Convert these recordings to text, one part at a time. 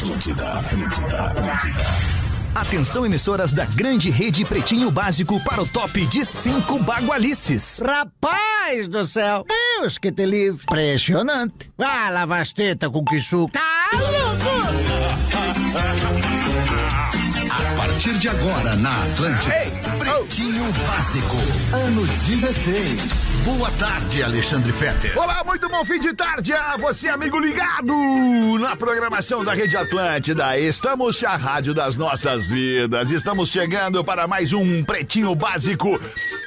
Atlântida, Atlântida, Atlântida. Atenção, emissoras da grande rede Pretinho Básico para o top de cinco bagualices. Rapaz do céu! Deus que te livre! Impressionante! Ah, lava as tetas com que suco! Tá louco! A partir de agora na Atlântida, Pretinho Básico, ano 16. Boa tarde, Alexandre Fetter. Olá, muito bom fim de tarde a você, amigo ligado na programação da Rede Atlântida. Estamos a rádio das nossas vidas. Estamos chegando para mais um Pretinho Básico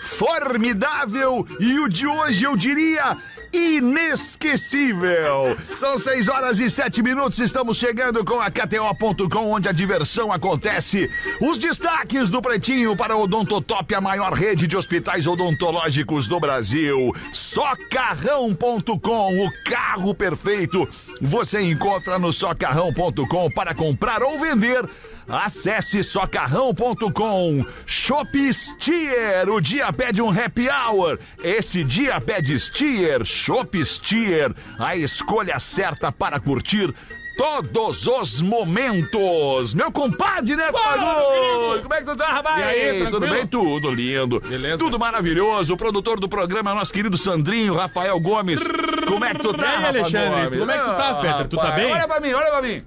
formidável e o de hoje eu diria inesquecível. São seis horas e sete minutos. Estamos chegando com a KTO.com, onde a diversão acontece. Os destaques do Pretinho para Odontotop, a maior rede de hospitais odontológicos do Brasil. Socarrão.com, o carro perfeito. Você encontra no socarrão.com para comprar ou vender. Acesse socarrão.com. Shop Stier, o dia pede um happy hour. Esse dia pede Stier, Shop Stier, a escolha certa para curtir todos os momentos. Meu compadre, né, Fago? Como é que tu tá, rapaz? E aí, Tudo bem? Tudo lindo. Beleza. Tudo maravilhoso. O produtor do programa é o nosso querido Sandrinho, Rafael Gomes. Como é que tu tá, Alexandre? Como é que tu tá, Fetter? Tu tá bem? Olha pra mim, olha pra mim.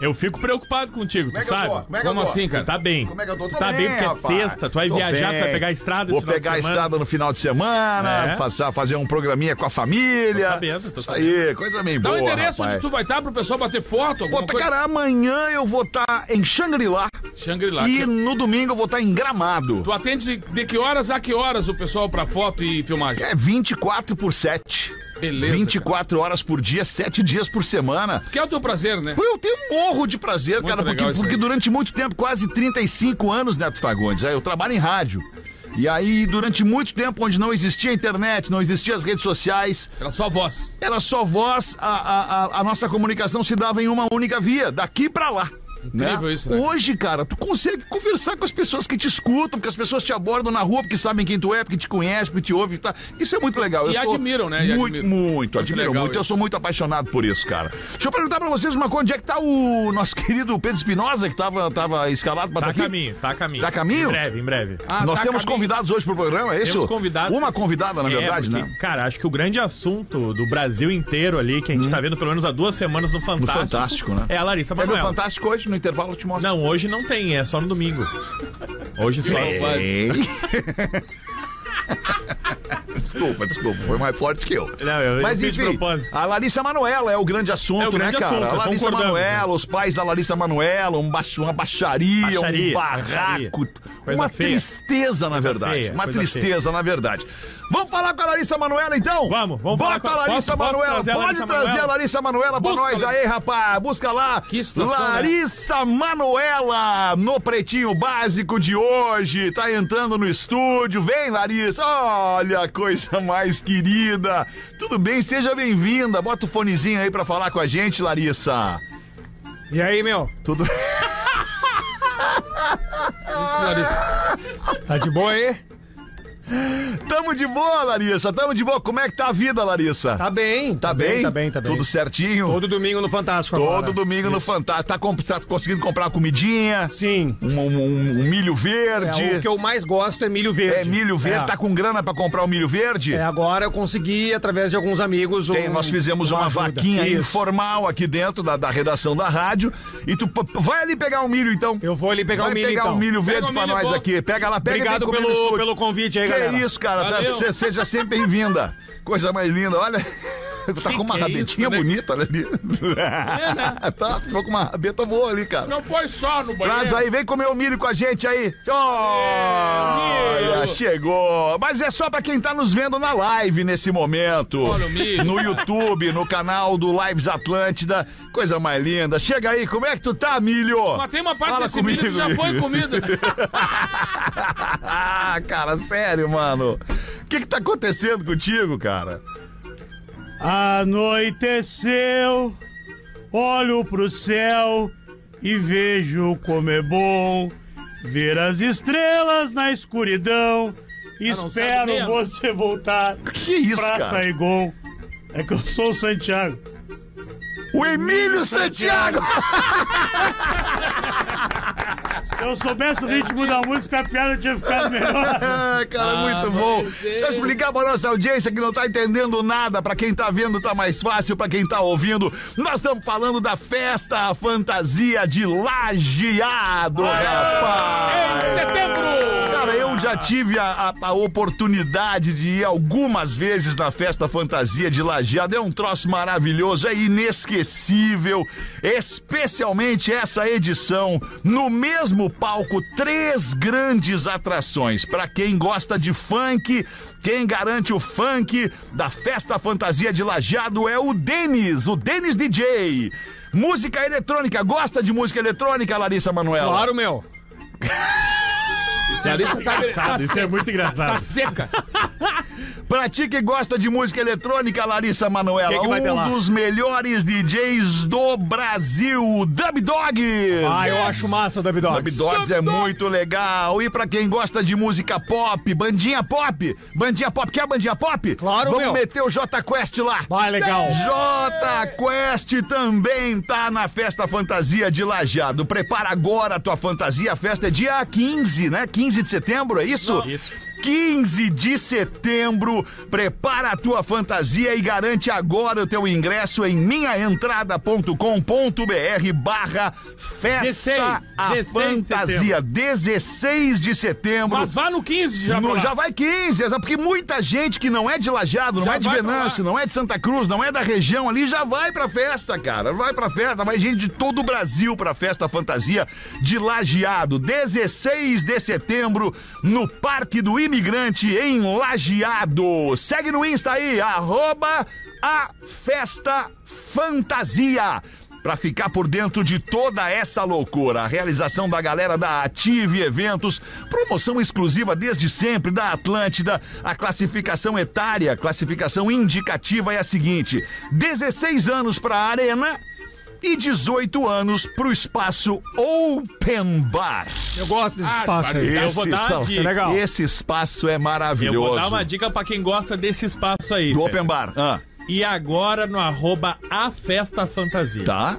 Eu fico preocupado contigo, Como é tu que eu sabe? tô? Como é que eu Como tô? assim, cara? Tá bem. Como é que eu tô? Tô tá bem porque é rapaz. sexta, tu vai Tô viajar, bem. tu vai pegar a estrada Vou esse final de pegar a semana. estrada no final de semana, É. passar, fazer um programinha com a família. Tô sabendo, tô Isso aí, coisa bem Dá boa, o endereço rapaz. onde tu vai estar pro pessoal bater foto, Pô, tá, coisa. cara, amanhã eu vou estar em Xangri-Lá Shangri-La. e que- no domingo eu vou estar em Gramado. Tu atende de, de que horas a que horas o pessoal pra foto e filmagem? É 24 por 7. Beleza, 24 horas por dia, 7 dias por semana. Que é o teu prazer, né? Eu tenho um morro de prazer, Muito cara, porque, porque durante muito tempo, quase 35 anos, Neto Fagundes, aí eu trabalho em rádio. E aí, durante muito tempo, onde não existia internet, não existia as redes sociais, Era só voz. era só voz, a, a, a- a nossa comunicação se dava em uma única via, daqui pra lá. Incrível isso, né? Hoje, cara, tu consegue conversar com as pessoas que te escutam, porque as pessoas te abordam na rua, porque sabem quem tu é, porque te conhecem, porque te ouvem. Tá? Isso é muito legal. Eu E sou admiram, né? E Muito, admiram. muito, legal muito. Eu isso. sou muito apaixonado por isso, cara. Deixa eu perguntar pra vocês uma coisa: onde é que tá o nosso querido Pedro Espinosa, que tava, tava escalado pra Tá a aqui? caminho, tá a caminho. Tá a caminho? Em breve, em breve. Ah, Nós tá, temos caminho. convidados hoje pro programa, é isso? Temos convidados. Uma convidada, na É, verdade, porque, né? Cara, acho que o grande assunto do Brasil inteiro ali, que a gente tá vendo pelo menos há duas semanas no Fantástico. Hum. Fantástico, né? É a Larissa É meu Manoela. Fantástico hoje, no intervalo eu te mostro. Não, hoje não tem, é só no domingo. Hoje só. Desculpa, desculpa, foi mais forte que eu. Não, eu- Mas enfim, propósito. a Larissa Manoela é o grande assunto, É o grande né, cara? assunto, a Larissa concordamos, Manoela, né? os pais da Larissa Manoela, um baix- uma baixaria, Baixaria, um barraco, baixaria. Uma feia. tristeza, na verdade. feia, uma coisa tristeza, na verdade. Vamos falar com a Larissa Manoela, então? Vamos, vamos Bota falar com a- a Larissa posso- posso Manoela, trazer a pode Larissa trazer Manoela? a Larissa Manoela pra Busca, nós aí, rapaz. Busca lá. Que situação, né? Larissa Manoela no Pretinho Básico de hoje. Tá entrando no estúdio. Vem, Larissa. Olha a coisa mais querida. Tudo bem? Seja bem-vinda. Bota o fonezinho aí pra falar com a gente, Larissa. E aí, meu? Tudo Isso, Larissa. Tá de boa aí? Tamo de boa, Larissa. Tamo de boa. Como é que tá a vida, Larissa? Tá bem. Tá bem? Tá bem, tá bem. Tudo certinho? Todo domingo no Fantástico Todo agora. domingo no Fantástico. Tá, comp- tá conseguindo comprar uma comidinha? Sim. Um, um- um milho verde? É, o que eu mais gosto é milho verde. É milho verde, É. tá com grana pra comprar o milho verde? É, agora eu consegui, através de alguns amigos, um, Tem, nós fizemos uma, ajuda. vaquinha Isso. informal aqui dentro da, da redação da rádio. E tu vai ali pegar o milho então. Eu vou ali pegar vai o milho, pegar então. o milho verde Pega pra milho nós bom. aqui. Pega lá, pega Obrigado pelo, pelo convite aí, Que galera. isso, cara. tá- Valeu. seja sempre bem-vinda. Coisa mais linda. Olha. Tá Que com uma é rabetinha isso, né? bonita ali. né? tá, ficou com uma rabeta boa ali, cara. Não põe só no banheiro. Traz aí, vem comer o milho com a gente aí. Olha, chegou. Mas é só pra quem tá nos vendo na live nesse momento. Olha o milho. No YouTube, no canal do Lives Atlântida. Coisa mais linda. Chega aí, como é que tu tá, milho? Mas tem uma parte Fala desse milho que já comigo, foi comida. Cara, sério, mano. O que que tá acontecendo contigo, cara? Anoiteceu, olho pro céu e vejo como é bom ver as estrelas na escuridão. sabe Espero você voltar Que isso, pra cara? Saigon. É que eu sou o Santiago. O Emílio Santiago. Se eu soubesse o ritmo da música, a piada tinha ficado melhor. Ah, cara, muito bom. Deixa eu explicar pra nossa audiência que não tá entendendo nada. Pra quem tá vendo tá mais fácil, pra quem tá ouvindo. Nós estamos falando da festa fantasia de Lajeado, rapaz. Em setembro! Cara, eu já tive a, a- a oportunidade de ir algumas vezes na festa fantasia de Lajeado. É um troço maravilhoso, é inesquecível. Especialmente essa edição. No mesmo palco, três grandes atrações. Pra quem gosta de funk, quem garante o funk da festa fantasia de Lajeado é o Denis, o Denis DJ. Música eletrônica, gosta de música eletrônica, Larissa Manoela? Claro, meu. Larissa tá, tá Engraçado, Isso é seca. muito Tá engraçado. seca. Pra ti que gosta de música eletrônica, Larissa Manoela, Que que um dos melhores DJs do Brasil, Dub Dogs. Ah, eu acho massa o Dub Dub Dogs. Dogs é muito legal. E pra quem gosta de música pop, bandinha pop, bandinha pop, quer bandinha pop? Claro, Vamos meu. meter o J Quest lá. Vai, legal. J Quest também tá na festa fantasia de Lajeado. Prepara agora a tua fantasia. A festa é dia 15, né? 15 de setembro, é isso? Isso. 15 de setembro, prepara a tua fantasia e garante agora o teu ingresso em minhaentrada.com.br barra festa 16, a 16 de fantasia. 16 de setembro. Mas vá no 15 já. No- já vai 15, exato, porque muita gente que não é de Lajado, não Já é de Venâncio, não é de Santa Cruz, não é da região ali, já vai pra festa, cara. Vai pra festa, vai gente de todo o Brasil pra festa fantasia de Lajeado. 16 de setembro, no Parque do Imigrante, em Lajeado. Segue no Insta aí, arroba a festa fantasia. Pra ficar por dentro de toda essa loucura, a realização da galera da Ative Eventos, promoção exclusiva desde sempre da Atlântida, a classificação etária, classificação indicativa é a seguinte: 16 anos para a Arena e 18 anos pro espaço Open Bar. Eu gosto desse Ah, espaço aí. Eu vou dar uma dica. legal. esse espaço é Eu maravilhoso. vou dar uma dica pra quem gosta desse espaço aí. Do. Open Bar. Ah, E agora no arroba a festa fantasia. tá.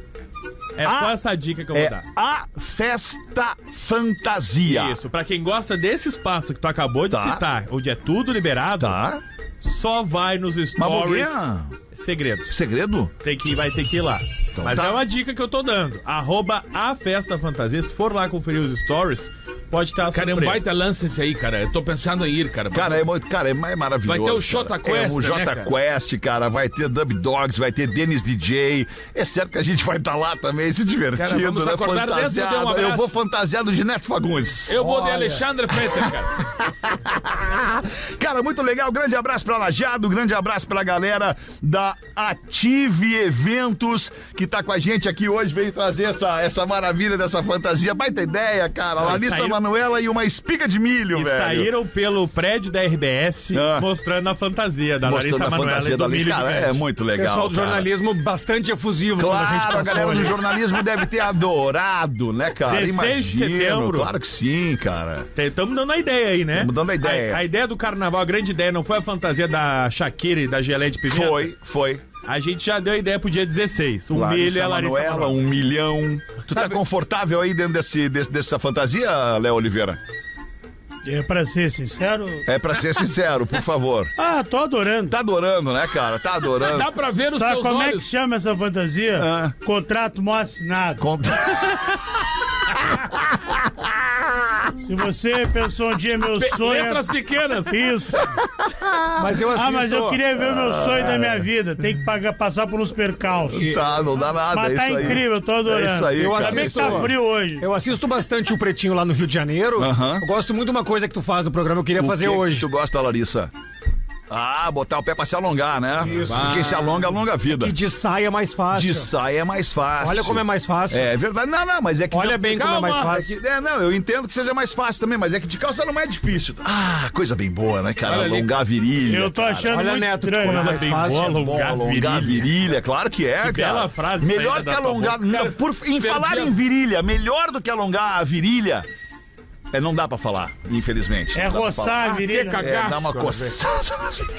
É só Ah, essa dica que eu vou É dar. a festa fantasia. Isso, pra quem gosta desse espaço que tu acabou de Tá. citar, onde é tudo liberado, Tá. só vai nos Mas stories. Boguinha, Segredo. segredo? Tem que, vai ter que ir lá. Mas tá. é uma dica que eu tô dando. Arroba a festa fantasia. Se for lá conferir os stories, pode estar a Cara, é um baita lance esse aí, cara. Eu tô pensando em ir, cara. Cara, é, muito- cara, é, é maravilhoso. Vai ter o. Jota Quest, É, o né, Jota cara? Quest, cara. Vai ter Dub Dogs, vai ter Dennis DJ. É certo que a gente vai estar lá também se divertindo, Cara, vamos né? acordar dentro, Fantasiado. um. Eu vou fantasiado de Neto Fagundes. Eu vou de Alexandre Fetter, cara. Cara, muito legal. Grande abraço pra Lajado, grande abraço pra galera da Ative Eventos, que tá com a gente aqui hoje, veio trazer essa, essa maravilha dessa fantasia. Baita ideia, cara. Larissa Manuela e uma espiga de milho, E velho. saíram pelo prédio da RBS Ah. mostrando a fantasia da Mostrando Larissa a Manoela fantasia e da do Larissa. Milho Cara, é Gigante. muito O legal. pessoal do cara. jornalismo bastante efusivo quando a gente Claro, a passou galera do ali. jornalismo deve ter adorado, né, cara? 16 de Imagino. setembro. Claro que sim, cara. Estamos dando a ideia aí, né? Tamo dando a ideia. A, a ideia do carnaval, a grande ideia, não foi a fantasia da Shakira e da Geleia de Pimenta? Foi, foi. A gente já deu a ideia pro dia 16. O milho Larissa e a Larissa Manoela, Manoela. um milhão. Tu tá confortável aí dentro desse, desse- dessa fantasia, Léo Oliveira? É, pra ser sincero. É pra ser sincero, por favor. Ah, tô adorando. Tá adorando, né, cara? Tá adorando. Dá pra ver os Sabe teus como é que olhos. chama essa fantasia? Ah. Contrato mal assinado. Conta- Se você pensou um dia meu sonho. é Letras pequenas. Isso. Mas eu assisto... Ah, mas eu queria ver o meu sonho da minha vida. Tem que pagar, passar por uns percalços. Tá, não dá nada. Mas é tá incrível, eu tô adorando. É isso aí, Eu bem que assisto- tá frio hoje. Eu assisto bastante o Pretinho lá no Rio de Janeiro. Aham. Eu gosto muito de uma coisa que tu faz no programa, eu queria O fazer que que hoje. tu gosta, Larissa? Ah, botar o pé pra se alongar, né? Isso. Quem se alonga, alonga a vida. Que de saia é mais fácil. De saia é mais fácil. Olha como é mais fácil. É verdade. Não, não, mas é que. Olha bem como é mais Calma. fácil. É, que- é, não, eu entendo que seja mais fácil também, mas é que de calça não é difícil. Ah, coisa bem boa, né, cara? Olha ali. Alongar a virilha. Eu tô cara. achando Olha, muito Neto, que estranho. coisa mais bem fácil. boa, É bom alongar a alongar a virilha, claro que é, cara. bela frase Melhor que alongar. Não, por, em falar em virilha, melhor do que alongar a virilha É, não dá pra falar, infelizmente. É roçar falar. a virilha. É, dá uma Gasto, coçada.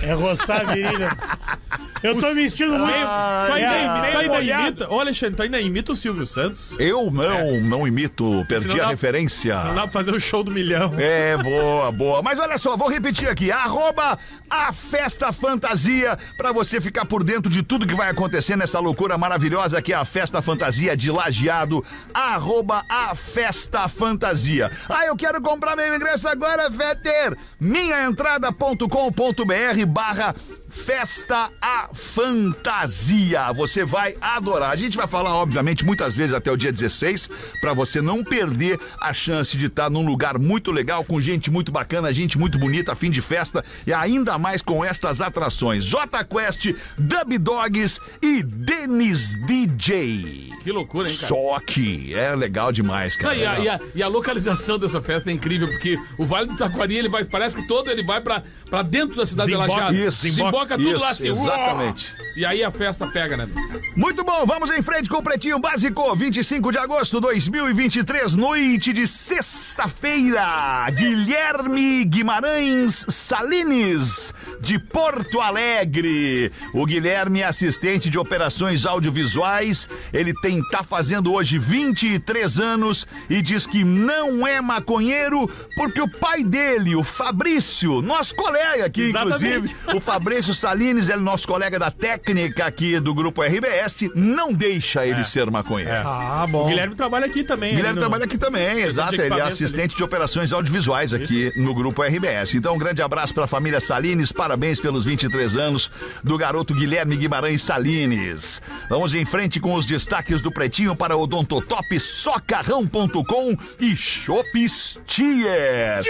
É roçar a virilha. Eu tô vestindo muito. Tu ainda, É, tu ainda imita. Ô, Alexandre, tu ainda imita o Silvio Santos? Eu não, não imito, perdi Senão a dá- referência. Não dá pra fazer o show do milhão. É, boa, boa. Mas olha só, vou repetir aqui. Arroba a Festa Fantasia, pra você ficar por dentro de tudo que vai acontecer nessa loucura maravilhosa que é a Festa Fantasia de Lajeado. Arroba a Festa Fantasia. Ah, eu quero comprar meu ingresso agora, Vetter. Minhaentrada.com.br barra Festa a Fantasia. Você vai adorar. A gente vai falar, obviamente, muitas vezes até o dia 16, pra você não perder a chance de estar num lugar muito legal, com gente muito bacana, gente muito bonita, fim de festa e ainda mais com estas atrações. J Quest, Dub Dogs e Denis DJ. Que loucura, hein, cara? Só que é legal demais, Não, cara. e, a, e a- e a localização dessa festa é incrível, porque o Vale do Taquari, ele vai, parece que todo ele vai pra, pra dentro da cidade de Desemboca- Lajeado. isso, Desemboca tudo isso, lá assim. uó! Exatamente. E aí a festa pega, né? Muito bom, vamos em frente com o Pretinho Básico, 25 de agosto de 2023, noite de sexta-feira. Guilherme Guimarães Salines, de Porto Alegre. O Guilherme é assistente de operações audiovisuais, ele tem tá fazendo hoje 23 anos e diz que não é maconheiro porque o pai dele, o Fabrício, nosso colega aqui, Exatamente. inclusive, o Fabrício Salines, ele é nosso colega da técnica aqui do grupo RBS, não deixa ele ser maconheiro. Ah, O bom. Guilherme trabalha aqui também. Guilherme ali no- trabalha aqui também, exato. Ele é assistente de operações audiovisuais aqui no Grupo RBS. Então, um grande abraço para a família Salines, parabéns pelos 23 anos do garoto Guilherme Guimarães Salines. Vamos em frente com os destaques do Pretinho para o Odontotop, socarrão.com e Shops Tier.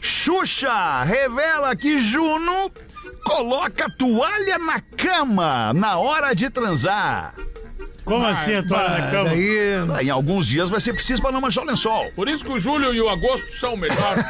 Xuxa revela que Juno coloca toalha na cama na hora de transar. Como assim a toalha na cama? Em alguns dias vai ser preciso para não manchar o lençol. Por isso que o julho e o agosto são melhores.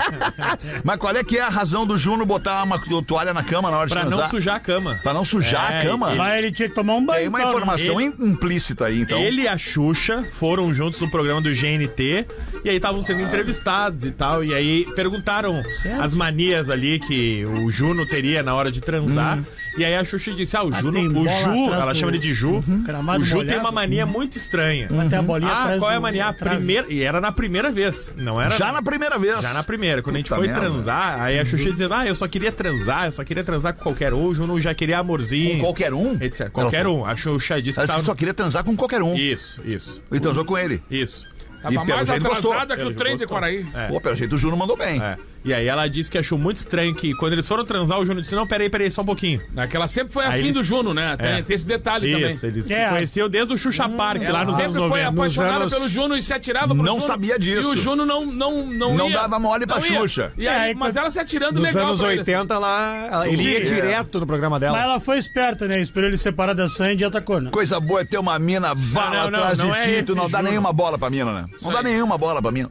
Mas qual é que é a razão do Juno botar uma toalha na cama na hora de Pra transar? não sujar a cama. Pra não sujar É, a cama? Mas ele tinha que tomar um banho. Tem uma então, né? informação Ele- implícita aí, então. Ele e a Xuxa foram juntos no programa do GNT e aí estavam sendo entrevistados e tal. E aí perguntaram as manias ali que o Juno teria na hora de transar. E aí a Xuxa disse: Ah, o Juno, o Ju, ela chama ele de Ju. Gramado O Ju tem molhado. uma mania muito estranha. Tem a bolinha Ah, atrás qual é a do- mania? A atrás. primeira. E era na primeira vez. Não era. Já na primeira vez. Já na primeira. Quando a gente Puta foi merda. transar, aí a Xuxa dizendo: Ah, eu só queria transar, eu só queria transar com qualquer um. O Juno já queria amorzinho. Com qualquer um? Etc. Qualquer um. A Xuxa disse que Ela disse tava... que só queria transar com qualquer um. Isso, isso. E transou com ele. Isso. Tava pelo mais jeito gostou. atrasada que o trem jeito de Quaraí. É. Pô, pelo jeito o Juno mandou bem. É. E aí ela disse que achou muito estranho que quando eles foram transar, o Juno disse: Não, peraí, peraí, só um pouquinho. Aquela sempre foi a Aí fim eles- do Juno, né? Tem, É. tem esse detalhe Isso, também. eles se É, conheciam desde o Xuxa Park, lá Ela nos anos sempre foi 90. apaixonada anos- pelo Juno e se atirava pro Não Juno. sabia disso. E o Juno não não não, Não ia. dava mole pra Não ia. Xuxa. E aí, É, mas ela se atirando Nos legal anos pra ele, assim. 80, lá, ela- ele Sim, ia é. direto no programa Mas dela. ela foi esperta, né? Esperou ele separar da Sandy e atacou, né? Coisa boa é ter uma mina bala Não, não, atrás não de é ti, tu esse não dá Juno. nenhuma bola pra mina, né? Não dá nenhuma bola pra mina.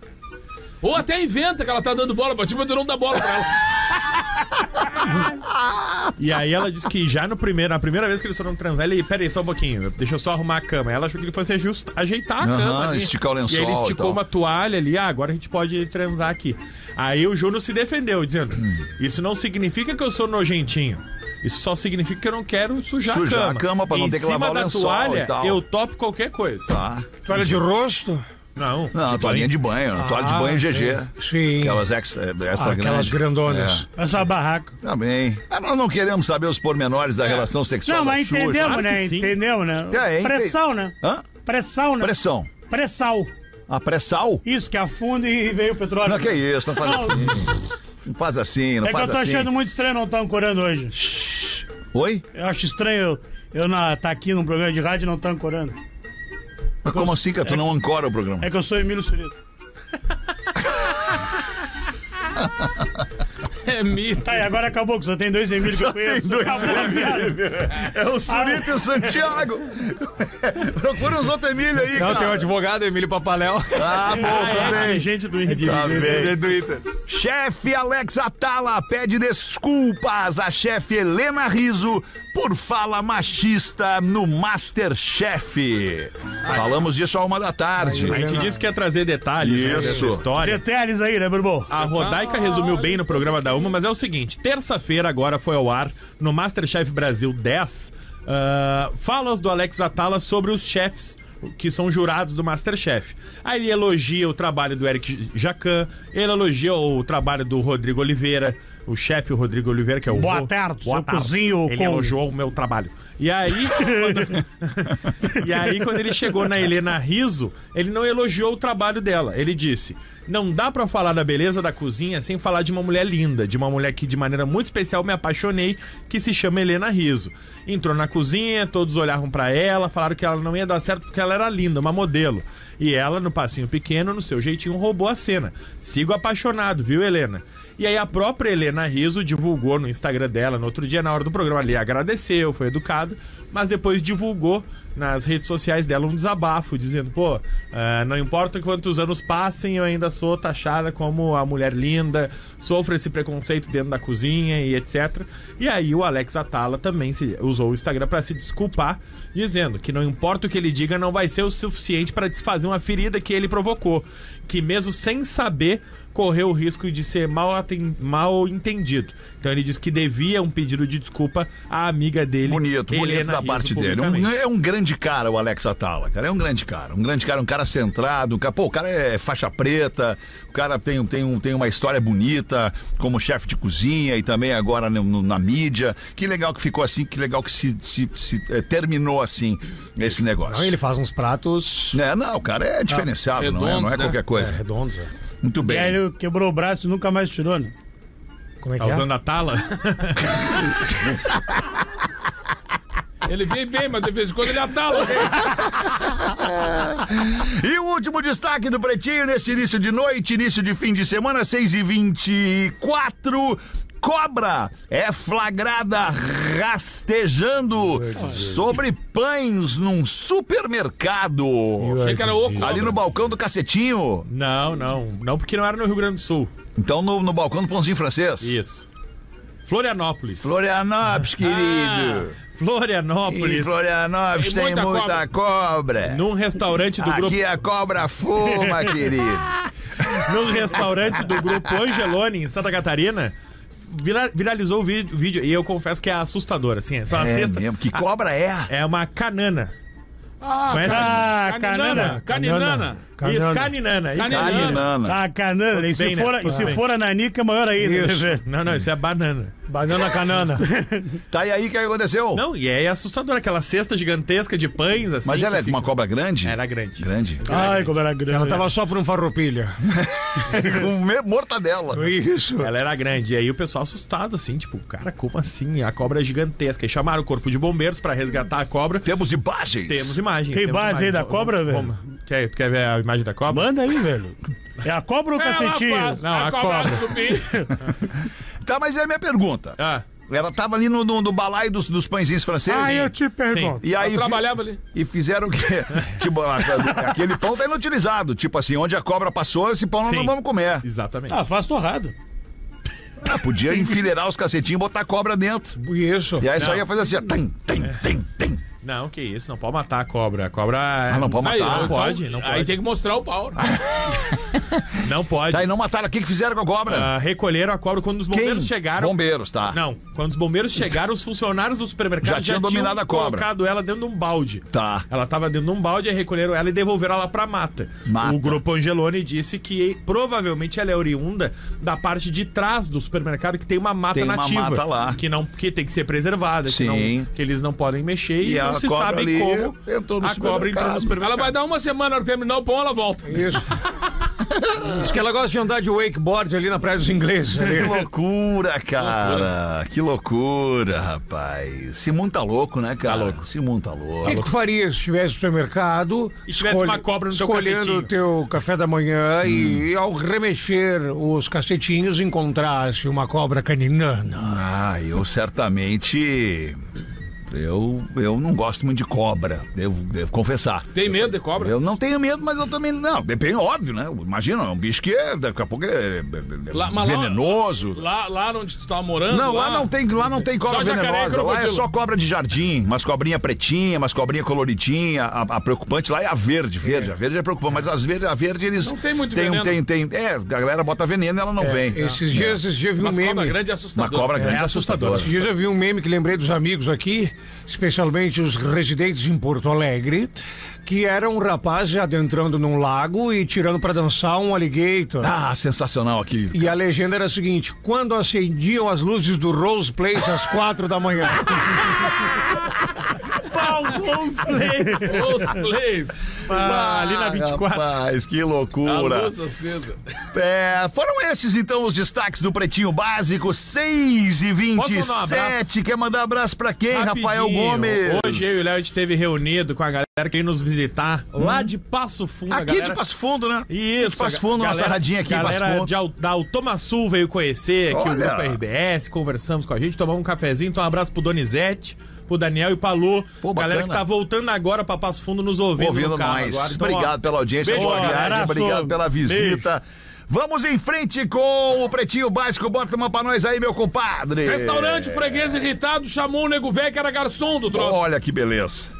Ou até inventa que ela tá dando bola pra ti, mas tu não dá bola pra ela. E aí ela disse que já no primeiro, na primeira vez que eles foram transar, ele, peraí, só um pouquinho, deixa eu só arrumar a cama. Ela achou que ele fosse ajust- ajeitar a Aham, cama. ali. esticar o lençol E aí ele esticou uma toalha ali, ah, agora a gente pode transar aqui. Aí o Juno se defendeu, dizendo: Hum. Isso não significa que eu sou nojentinho. Isso só significa que eu não quero sujar, Sujar a cama. a cama pra não em ter que cima lavar o da lençol toalha, e tal. eu topo qualquer coisa. Tá. Toalha de rosto? Não. Não, toalhinha de banho, toalha de Ah, banho GG. Sim. Aquelas extra, extra Ah, aquelas grandes. grandonas. É. Essa barraca. Tá bem. Ah, nós não queremos saber os pormenores da relação sexual Não, mas Xuxa. entendemos, Claro né? Entendemos, né? É, Pressão, né? Hã? Pressão, né? Pressão. Pressal. A pré-sal? Isso, que afunda e veio o petróleo. Não, que isso, não faz Não. assim. Não faz assim, não É que eu faz tô assim. achando muito estranho não estar ancorando hoje. Oi? Eu acho estranho eu, eu na, tá aqui num programa de rádio e não tá ancorando. Mas como assim, que tu não ancora o programa? É que eu sou Emílio Surito. É mito. Tá, e agora acabou, que só tem dois Emílio que eu conheço. dois Acabou a piada. É o Surito e o Santiago. Procura uns outros Emílio aí, Não, cara. tem o advogado Emílio Papaléu. Ah, bom, Ah, é, também. dirigente do Inter. Tá bem. do Inter. Chefe Alex Atala pede desculpas. A chefe Helena Riso por fala machista no Masterchef. Falamos disso a uma da tarde. A gente disse que ia trazer detalhes né, dessa Isso. história. Detalhes aí, né, irmão? A Rodaica resumiu bem no programa da Uma, mas é o seguinte: terça-feira agora foi ao ar no Masterchef Brasil 10 ah, falas do Alex Atala sobre os chefs que são jurados do Masterchef. Aí ele elogia o trabalho do Eric Jacan, ele elogia o trabalho do Rodrigo Oliveira, o chefe Rodrigo Oliveira, que é o Boa vô- tarde, Boa seu tarde. cozinho Ele com- elogiou o meu trabalho. E aí, quando... e aí, quando ele chegou na Helena Riso, ele não elogiou o trabalho dela. Ele disse: Não dá pra falar da beleza da cozinha sem falar de uma mulher linda, de uma mulher que de maneira muito especial me apaixonei, que se chama Helena Riso. Entrou na cozinha, todos olhavam pra ela, falaram que ela não ia dar certo porque ela era linda, uma modelo. E ela, no passinho pequeno, no seu jeitinho, roubou a cena. Sigo apaixonado, viu, Helena? E aí a própria Helena Riso divulgou no Instagram dela, no outro dia, na hora do programa, ali agradeceu, foi educado, mas depois divulgou nas redes sociais dela um desabafo, dizendo, pô, ah, não importa quantos anos passem, eu ainda sou taxada como a mulher linda, sofro esse preconceito dentro da cozinha e etc. E aí o Alex Atala também se- usou o Instagram para se desculpar, dizendo que não importa o que ele diga, não vai ser o suficiente para desfazer uma ferida que ele provocou, que mesmo sem saber correu o risco de ser mal, mal entendido. Então ele disse que devia um pedido de desculpa à amiga dele. Bonito, bonito Helena da Rizzo, parte dele. Um- é um grande cara o Alex Atala, cara. É um grande cara. Um grande cara, um cara centrado. Um cara, pô, o cara é faixa preta, o cara tem, tem, um, tem uma história bonita como chefe de cozinha e também agora no- no- na mídia. Que legal que ficou assim, que legal que se, se- se, eh, terminou assim esse negócio. Não, ele faz uns pratos É, não, o cara é diferenciado, não é, não é redondos, né? qualquer é, coisa. redondos. é. Muito E bem. aí ele quebrou o braço e nunca mais tirou, né? Como é Tá que é? usando a tala? Ele vem bem, mas de vez em quando ele atala. E o último destaque do Pretinho neste início de noite, início de fim de semana, 6 e 24 Cobra é flagrada rastejando sobre pães num supermercado. Achei que era oco. Ali no balcão do cacetinho. não, não. Não, porque não era no Rio Grande do Sul. Então no, no balcão do pãozinho francês. Isso. Florianópolis. Florianópolis, querido. Em Florianópolis. Florianópolis Tem tem muita muita cobra. Num restaurante do grupo. Aqui a cobra fuma, querido. Num restaurante do grupo Angeloni, em Santa Catarina. Vira- viralizou o vídeo, vídeo e eu confesso que é assustador, assim. Essa É cesta mesmo. Que cobra é? é uma canana. Ah, Conhece? Ah, caninana. canana. Caninana. Isso, caninana. Isso Caninana. Ah, canana. E Fosse bem, se né? for, e Fosse se for a nanica, maior ainda. né, Isso. velho? Não, não, isso é banana. Banana canana. Tá e aí o que aconteceu? Não, e é assustador aquela cesta gigantesca de pães, assim. Mas ela é que uma fica- cobra grande? Era grande. Grande. Ai, como era grande. Ela tava só por um farroupilha. Com mortadela. Isso. Ela era grande. E aí o pessoal assustado, assim, tipo, cara, como assim? A cobra é gigantesca. E chamaram o corpo de bombeiros pra resgatar a cobra. Temos imagens. Temos imagens. Tem temos imagem aí da cobra, velho? Quer, quer ver a imagem da cobra? Manda aí, velho. É a cobra ou o cacetinho? Ela faz Não, a cobra. subir. Tá, mas é a minha pergunta. Ah, Ela tava ali no, no, no balaio dos, dos pãezinhos franceses. Ah, eu te pergunto. E aí Eu trabalhava ali. E fizeram o quê? tipo, a- a- aquele pão tá inutilizado. Tipo assim, onde a cobra passou, esse pão Sim. não vamos comer. exatamente. Ah, faz torrado. Ah, podia enfileirar os cacetinhos e botar a cobra dentro. Isso. E aí só Não. ia fazer assim, ó, tem, tem, tem, tem. Não, que isso, não pode matar a cobra. A cobra. é- Ah, não pode Aí, matar. Não então, pode, não Aí pode. tem que mostrar o pau. Não pode. Tá, e não mataram. O que, que fizeram com a cobra? Ah, recolheram a cobra quando os bombeiros chegaram. Bombeiros, tá. Não, quando os bombeiros chegaram, os funcionários do supermercado Já tinham dominado a cobra. colocado ela dentro de um balde. Tá. Ela tava dentro de um balde, aí recolheram ela e devolveram ela pra mata. Mata. O grupo Angeloni disse que provavelmente ela é oriunda da parte de trás do supermercado que tem uma mata Tem uma nativa. mata lá. Que, não, que tem que ser preservada, que, Sim. não, que eles não podem mexer e, E não se sabe ali como entrou no a cobra entrou no supermercado. Ela vai dar uma semana pra terminar o pão, ela volta. Isso. Diz que ela gosta de andar de wakeboard ali na Praia dos Ingleses. Que ali. loucura, cara. Que loucura, rapaz. Esse mundo tá louco, né, cara? Tá louco. Esse mundo tá O louco. que, que tu faria se estivesse no supermercado E tivesse uma cobra no teu escolhendo o teu café da manhã e ao remexer os cacetinhos encontrasse uma cobra caninana? Ah, eu certamente Eu, eu não gosto muito de cobra, devo, devo confessar. Tem medo de cobra? Eu não tenho medo, mas eu também não. Depende, óbvio, né? Imagina, é um bicho que é, daqui a pouco é, é- é Lá- lá- venenoso. Lá, lá onde tu tá morando? Não, lá não tem, lá não tem cobra venenosa. Lá é só cobra de jardim, umas cobrinha pretinha, umas cobrinha coloridinha. A, a preocupante lá é a verde, verde. A verde é preocupante, mas as verde, a verde eles. Não tem muito tem, veneno. tem, tem, É, a galera bota veneno e ela não vem. Esses dias, esses dias eu vi um meme. grande é Uma cobra grande é assustadora. Esses dias eu vi um meme que lembrei dos amigos aqui, especialmente os residentes em Porto Alegre, que era um rapaz adentrando num lago e tirando pra dançar um alligator. Ah, sensacional aqui. E a legenda era a seguinte: quando acendiam as luzes do Rose Place às quatro da manhã. Os plays. Ah, ali na 24. Rapaz, que A loucura. luz acesa. É, foram estes então os destaques do Pretinho Básico 6 e Posso mandar um 27. abraço? Quer mandar abraço pra quem, Rafael Rapidinho. Gomes? Hoje eu e o Léo a gente esteve reunido com a galera que veio nos visitar lá de Passo Fundo. a Aqui galera... de Passo Fundo, né? Isso, De Passo Fundo, nossa galera- radinha aqui em Passo galera Fundo. de da Automasul veio conhecer aqui Olha. o Grupo RBS, conversamos com a gente, tomamos um cafezinho. Então, um abraço pro Donizete, pro Daniel e pra Lu. Pô, galera que tá voltando agora pra Passo Fundo nos ouvindo, Ouvindo no nós. agora. Então, ó, obrigado pela audiência, beijo, boa ó, viagem, abraço. obrigado pela visita. Vamos em frente com o Pretinho Básico. Bota uma pra nós aí, meu compadre. Restaurante freguês irritado chamou o nego velho que era garçom do troço. Olha que beleza.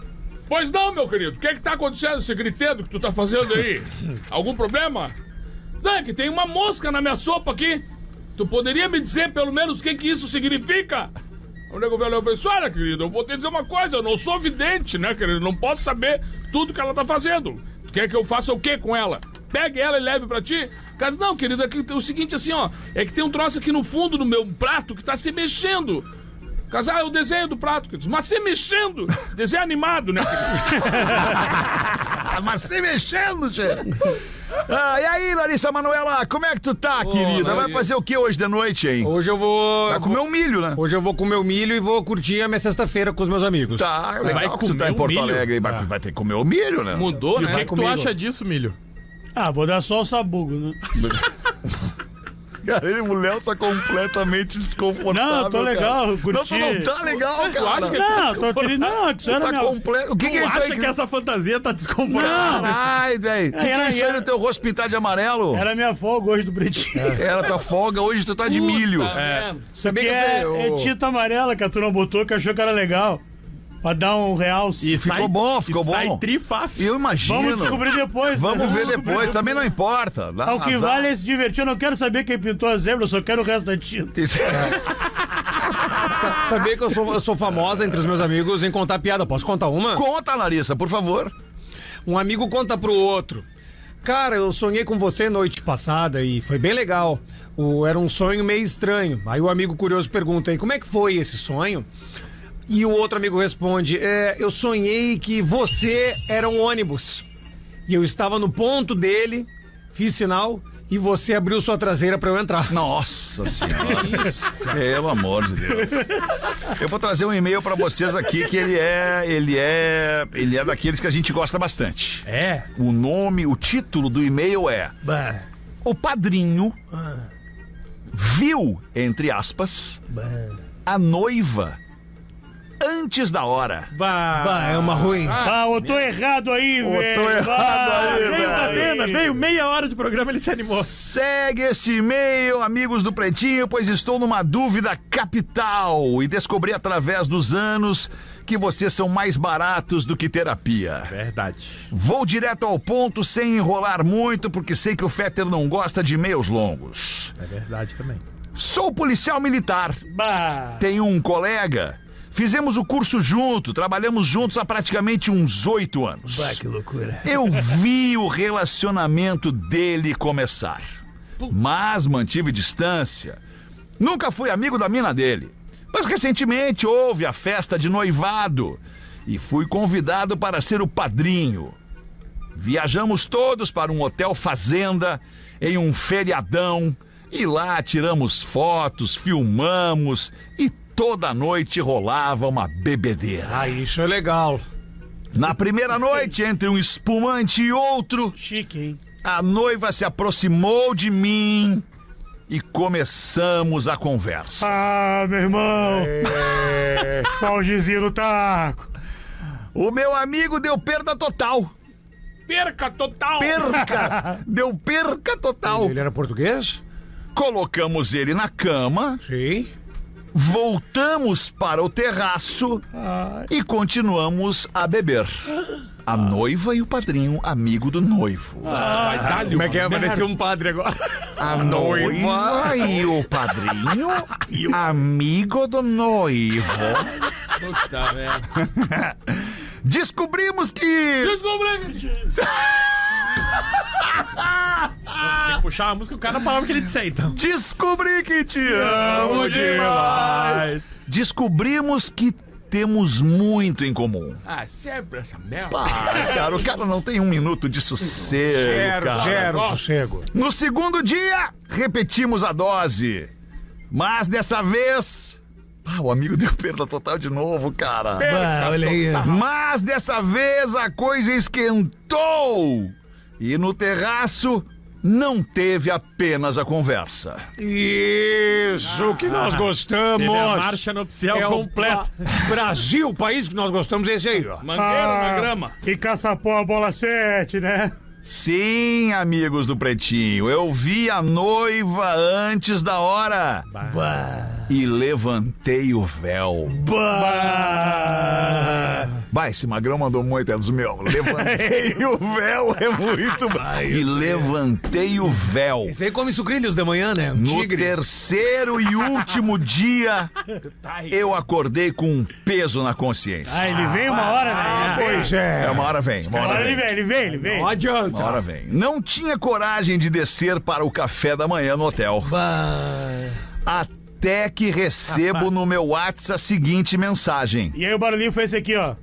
Pois não, meu querido. O que é que tá acontecendo, esse gritedo que tu tá fazendo aí? Algum problema? Não, é que tem uma mosca na minha sopa aqui. Tu poderia me dizer pelo menos o que que isso significa? O nego velho eu pensei, olha, querido, eu vou te dizer uma coisa, eu não sou vidente, né, querido? Não posso saber tudo que ela tá fazendo. Tu quer que eu faça o quê com ela? Pegue ela e leve pra ti? Caso não, querido, é que tem o seguinte assim, ó. É que tem um troço aqui no fundo do meu prato que tá se mexendo. Casar é o desenho do prato, querido. Mas se mexendo. Desenho animado, né? Ah, mas se mexendo, gente. Ah, e aí, Larissa Manoela, como é que tu tá, querida? Vai fazer o que hoje de noite, hein? Hoje eu vou. Vai comer um milho, né? Hoje eu vou comer o milho e vou curtir a minha sexta-feira com os meus amigos. Tá, legal Vai que tu tá em o Porto milho? Alegre. Vai, vai ter que comer o milho, né? Mudou, E o né? que, que tu acha disso, Milho? Ah, vou dar só o sabugo, né? Cara, ele, o Léo tá completamente desconfortável. Não, tô legal, cara. curti. Não, tu não tá legal, cara. Tu acha que Não, tô querendo. Não, que isso era tá minha... completo. O que, que é Tu isso acha aí? que essa fantasia tá desconfortável? Ai, velho. O que, que é Era- no teu rosto pintado de amarelo? Era minha folga hoje do Pretinho. Era tua folga, hoje tu tá de milho. Puta merda. Sabia que que é, o- é tinta amarela que a turma botou, que achou que era legal. Pra dar um realce. E Ficou sai- bom, ficou e bom. Sai trifácil. Eu imagino. Vamos descobrir depois. né? Vamos ver depois, também não importa. Dá O que azar. vale é se divertir. Eu não quero saber quem pintou a zebra, eu só quero o resto da tinta. Sabia que eu sou, eu sou famosa entre os meus amigos em contar piada. Posso contar uma? Conta, Larissa, por favor. Um amigo conta pro outro. Cara, eu sonhei com você noite passada e foi bem legal. O, era um sonho meio estranho. Aí o amigo curioso pergunta: e como é que foi esse sonho? E o outro amigo responde: é, Eu sonhei que você era um ônibus. E eu estava no ponto dele, fiz sinal e você abriu sua traseira pra eu entrar. Nossa senhora. Pelo amor de Deus. Eu vou trazer um e-mail pra vocês aqui que ele é, ele é, ele é daqueles que a gente gosta bastante. É. O nome, o título do e-mail é O padrinho viu, entre aspas, a noiva antes da hora. Bah. é uma ruim. Ah, eu tô errado aí, velho. tô errado aí, Veio da Atena, veio meia hora de programa, ele se animou. Segue este e-mail, amigos do Pretinho, pois estou numa dúvida capital e descobri através dos anos que vocês são mais baratos do que terapia. Verdade. Vou direto ao ponto sem enrolar muito, porque sei que o Fetter não gosta de e-mails longos. É verdade também. Sou policial militar, Bah. tenho um colega. Fizemos o curso junto, trabalhamos juntos há praticamente uns oito anos. que loucura. Eu vi o relacionamento dele começar, mas mantive distância. Nunca fui amigo da mina dele. Mas recentemente houve a festa de noivado e fui convidado para ser o padrinho. Viajamos todos para um hotel fazenda em um feriadão e lá tiramos fotos, filmamos e toda noite rolava uma bebedeira. Ah, isso é legal. Na primeira noite, entre um espumante e outro, Chique, hein? a noiva se aproximou de mim e começamos a conversa. Ah, meu irmão. Só o gizinho no taco. O meu amigo deu perda total. Perca total! Perca! deu perca total. Ele era português? Colocamos ele na cama, Sim. Voltamos para o terraço e continuamos a beber. A noiva e o padrinho, amigo do noivo. Vai dar-lhe Como é que é? uma Parecia um padre agora. A noiva e o padrinho, amigo do noivo. Puta merda. Descobrimos que. Descobri! Tem que puxar a música, o cara não falava o que ele disse aí, então. Descobri que te amo demais. Descobrimos que temos muito em comum. Ah, sempre essa merda. Ah, cara, o cara não tem um minuto de sossego, Zero, cara. zero sossego. No segundo dia, repetimos a dose. Mas dessa vez. Ah, o amigo deu perda total de novo, cara. Perca olha aí. Mas dessa vez a coisa esquentou. E no terraço não teve apenas a conversa. Isso que nós gostamos. Teve a marcha nupcial É o completa. Ba- Brasil, o país que nós gostamos, é esse aí, ó. Mangueira na Ah, grama. Que caçapou a bola 7, né? Sim, amigos do Pretinho, eu vi a noiva antes da hora. E levantei o véu. Bah, esse magrão mandou muito, é dos meus. Levantei o véu, é muito bom. E levantei o véu. Esse aí come sucrilhos de manhã, né? Um No tigre. terceiro e último dia, eu acordei com um peso na consciência. Ah, ele vem uma hora, né? Pois é. É, uma hora vem, uma hora hora ele vem. vem, ele vem, ele vem. Não adianta. Uma hora vem. Não tinha coragem de descer para o café da manhã no hotel. Até que recebo no meu WhatsApp a seguinte mensagem. E aí o barulhinho foi esse aqui, ó.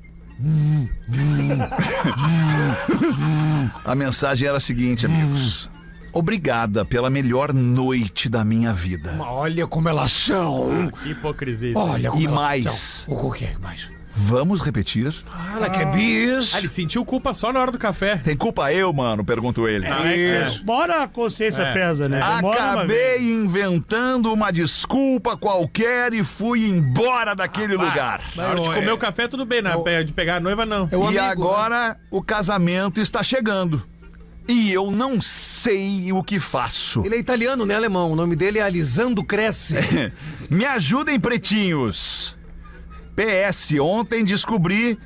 A mensagem era a seguinte, amigos. Obrigada pela melhor noite da minha vida. Olha como elas são. Que hipocrisia. Olha como E elas mais. são. O que é mais? Vamos repetir? Ah, ela quer bis. Ah, ele sentiu culpa só na hora do café. Tem culpa eu, mano? Pergunto ele. Isso. Uma hora a consciência É. pesa, né? Uma uma Acabei vez. inventando uma desculpa qualquer e fui embora daquele lugar. Na hora de comer o café, tudo bem. Na, de pegar a noiva, não. É e amigo, agora o casamento está chegando. E eu não sei o que faço. Ele é italiano, né, alemão? O nome dele é Alisando Cresce. Me ajudem, pretinhos. PS, ontem descobri.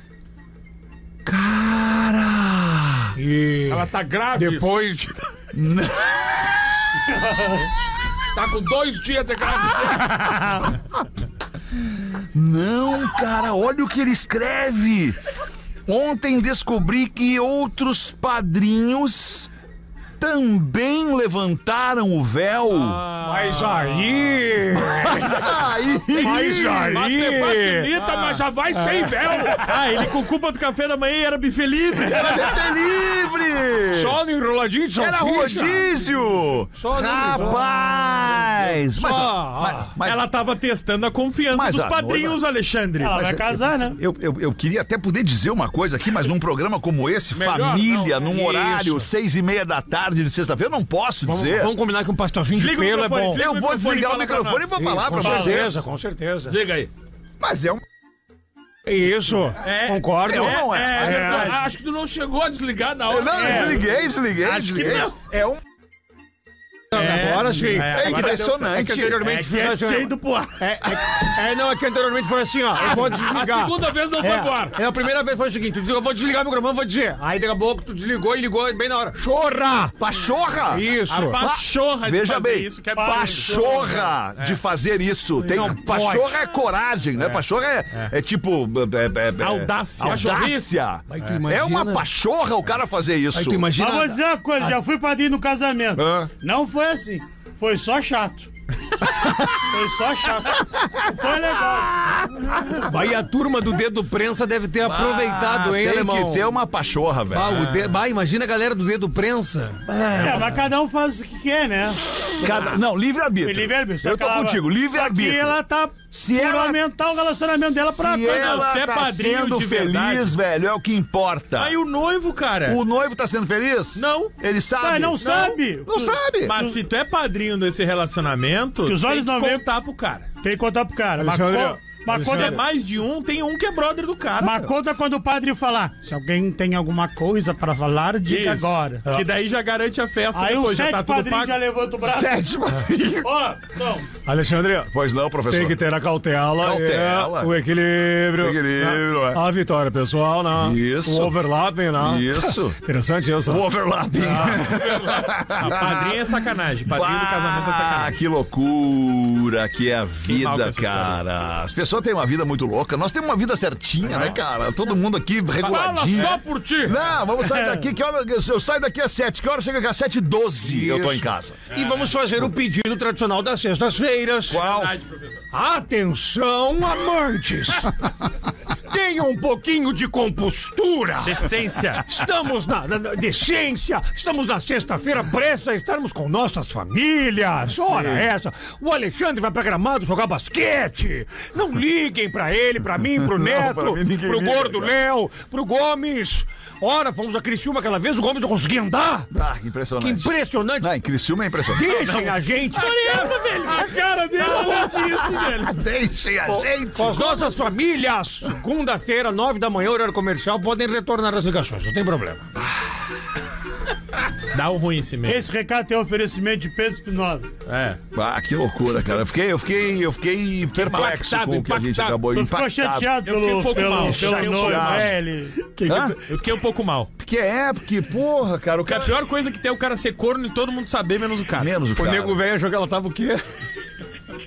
Cara! E Ela tá grave. depois de... Tá com dois dias de gravidez. Não, cara, olha o que ele escreve. Ontem descobri que outros padrinhos também levantaram o véu. Mas aí... Aí! Mas aí... Mas me facilita, mas já vai sem véu. Ah, ele com culpa do café da manhã era bife livre. É livre! Só no enroladinho de Era rodízio! Só Rapaz! Mas, Só, mas- mas- Ela tava testando a confiança Mas dos padrinhos, Alexandre. Ela vai casar, né? eu, eu, eu queria até poder dizer uma coisa aqui, mas num programa como esse, Melhor família, não, num isso. horário, seis e meia da tarde de sexta-feira, eu não posso dizer. Vamos combinar que um pastorzinho de pelo é bom. desliga Eu vou desligar o microfone e vou falar pra com vocês. certeza, com certeza. Diga aí. Mas é um. Isso, concordo. Eu não é. É, verdade. Ah, Acho que tu não chegou a desligar na hora. Eu não, eu desliguei, desliguei, Acho que desliguei. não. É um. Agora sim. É agora impressionante. É que anteriormente É que fiz é assim, cheio do poar. É, é, é, não, é que anteriormente foi assim, ó. Eu vou A desligar. segunda vez não foi É, pro ar. é, a primeira vez foi o seguinte: tu disse, eu vou desligar o microfone, vou dizer. Aí daqui a pouco tu desligou e ligou bem na hora. Chorra! Pachorra! Isso! A pachorra de Veja fazer bem, isso que é pachorra de fazer isso. Tem, Não pachorra é coragem, né? Pachorra é, é tipo. é- é- é- Audácia. Audácia. É uma pachorra o cara fazer isso. Aí tu imagina. Mas vou dizer uma coisa, já fui padrinho no casamento. Ah. Não foi assim. Foi só chato. Foi só chato. Foi legal. Vai a turma do dedo prensa deve ter aproveitado, hein, Tem alemão? que ter uma pachorra, velho. Ah, de... bah, imagina a galera do dedo prensa. É, mas cada um faz o que quer, né? Cada- Não, livre-arbítrio. Livre-arbítrio. Eu tô ela- contigo, livre-arbítrio. ela tá Se ela- aumentar o relacionamento dela pra Se coisa. ela é tá padrinho sendo de feliz, verdade. velho, é o que importa. Aí o noivo, cara. O noivo tá sendo feliz? Não. Ele sabe? Ah, não sabe. Não sabe. Mas se tu é padrinho desse relacionamento, Que os olhos tem não que veem- contar pro cara. Tem que contar pro cara. Mas, co- mas Se é mais de um, tem um que é brother do cara. mas conta quando o padre falar. Se alguém tem alguma coisa pra falar, diga Isso. agora. Que daí já garante a festa Aí depois, os já sete tá tudo padrinhos pago. já levantam o braço. Sete padrinhos. Ó, não. Alexandre, Pois não, professor. tem que ter a cautela, Cautela. é, o equilíbrio. Equilíbrio, né? é. A vitória pessoal, né? Isso. O overlapping, né? Isso. Interessante isso. O overlapping. Ah, padrinho é sacanagem. Padrinho do casamento é Ah, sacanagem. que loucura que é a vida, essa cara. As pessoas têm uma vida muito louca. Nós temos uma vida certinha, né, cara? Todo mundo aqui Fala reguladinho. só por ti. Não, vamos sair daqui. Que hora, eu saio daqui às sete. Que hora chega aqui? Às sete e doze eu tô em casa. E vamos fazer o pedido tradicional das sextas-feiras. Qual? Verdade, professor. Atenção, amantes! Tenham um pouquinho de compostura! Decência. Estamos na, na- na decência, estamos na sexta-feira prestes a estarmos com nossas famílias. Ora essa, o Alexandre vai pra Gramado jogar basquete. Não liguem pra ele, pra mim, pro Neto, pra mim pro liga, Gordo cara. Léo, pro Gomes. Ora, fomos a Criciúma aquela vez, o Gomes não conseguia andar. Ah, impressionante. Que impressionante. Não, em Criciúma é impressionante. Deixem a gente. A cara dele não disse, velho. Deixem a gente. Com as nossas famílias, segunda-feira, nove da manhã, horário comercial, podem retornar as ligações, não tem problema. Dá um ruim esse mesmo. Esse recado tem oferecimento de Pedro Espinosa. É. Ah, que loucura, cara. Eu fiquei, eu fiquei, eu fiquei perplexo Impactado, com o que a gente acabou ficou impactado. chateado Eu fiquei um pouco pelo, mal, pelo é, ele... Hã? Eu fiquei um pouco mal. Porque é, porque, porra, cara, o Porque a cara... pior coisa que tem é o cara ser corno e todo mundo saber, menos o cara. Menos o O cara. nego velho achou que ela tava o quê?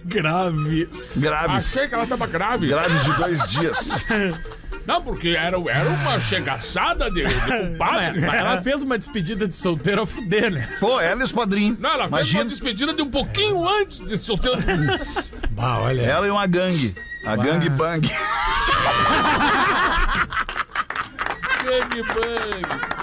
Grave. Graves. Achei que ela tava grave. Graves de dois dias. Não, porque era, era uma chegaçada de, de Mas, compadre. mas ela fez uma despedida de solteiro a fuder, né? Pô, ela e os padrinhos. Não, ela fez Imagina, uma despedida de um pouquinho antes de solteiro. Bah, olha. ela e uma gangue. A gangue bang. Gangue bang.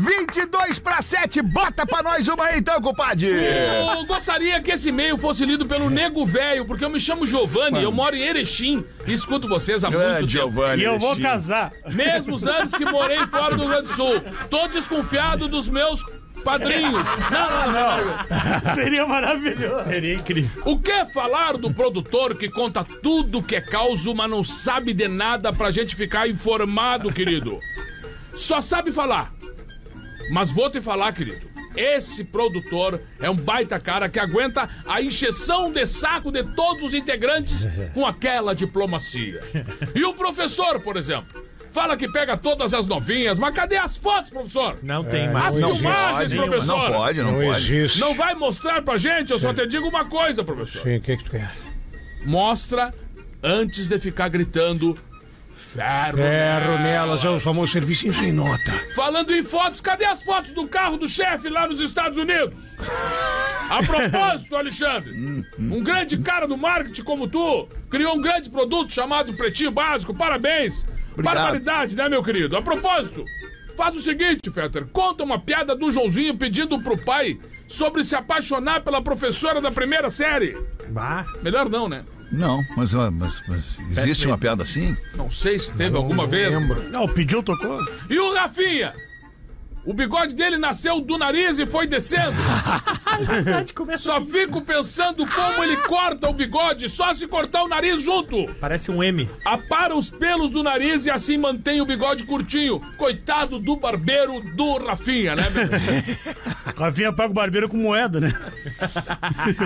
22 para 7, bota pra nós uma aí então, compadre. Eu gostaria que esse e-mail fosse lido pelo Nego Velho, porque eu me chamo Giovanni, eu moro em Erechim e escuto vocês há muito Grande tempo. Giovanni. E eu vou Erechim. casar. Mesmos anos que morei fora do Rio Grande do Sul. Tô desconfiado dos meus padrinhos. Não, não, não. Seria maravilhoso. Seria incrível. O que falar do produtor que conta tudo que é causa, mas não sabe de nada pra gente ficar informado, querido? Só sabe falar. Mas vou te falar, querido. Esse produtor é um baita cara que aguenta a encheção de saco de todos os integrantes com aquela diplomacia. E o professor, por exemplo, fala que pega todas as novinhas, mas cadê as fotos, professor? Não tem As mais. Não filmagens, pode, professor. não pode, não, Não pode. existe. Não vai mostrar pra gente, eu só te digo uma coisa, professor. Sim, o que, que tu quer? Mostra antes de ficar gritando ferro. Ferro nelas." nelas, é o famoso serviço sem nota. Falando em fotos, cadê as fotos do carro do chefe lá nos Estados Unidos? A propósito, Alexandre, um grande cara do marketing como tu criou um grande produto chamado Pretinho Básico. Parabéns. Barbaridade, né, meu querido? A propósito, faz o seguinte, Fetter, conta uma piada do Joãozinho pedindo pro pai sobre se apaixonar pela professora da primeira série. Bah. Melhor não, né? Não, mas, mas- mas existe uma piada assim? Não sei se teve alguma vez. Não, pediu, tocou. E o Rafinha? O bigode dele nasceu do nariz e foi descendo. Só fico pensando como ele corta o bigode só se cortar o nariz junto. Parece um M. Apara os pelos do nariz e assim mantém o bigode curtinho. Coitado do barbeiro do Rafinha, né, meu? Rafinha paga o barbeiro com moeda, né?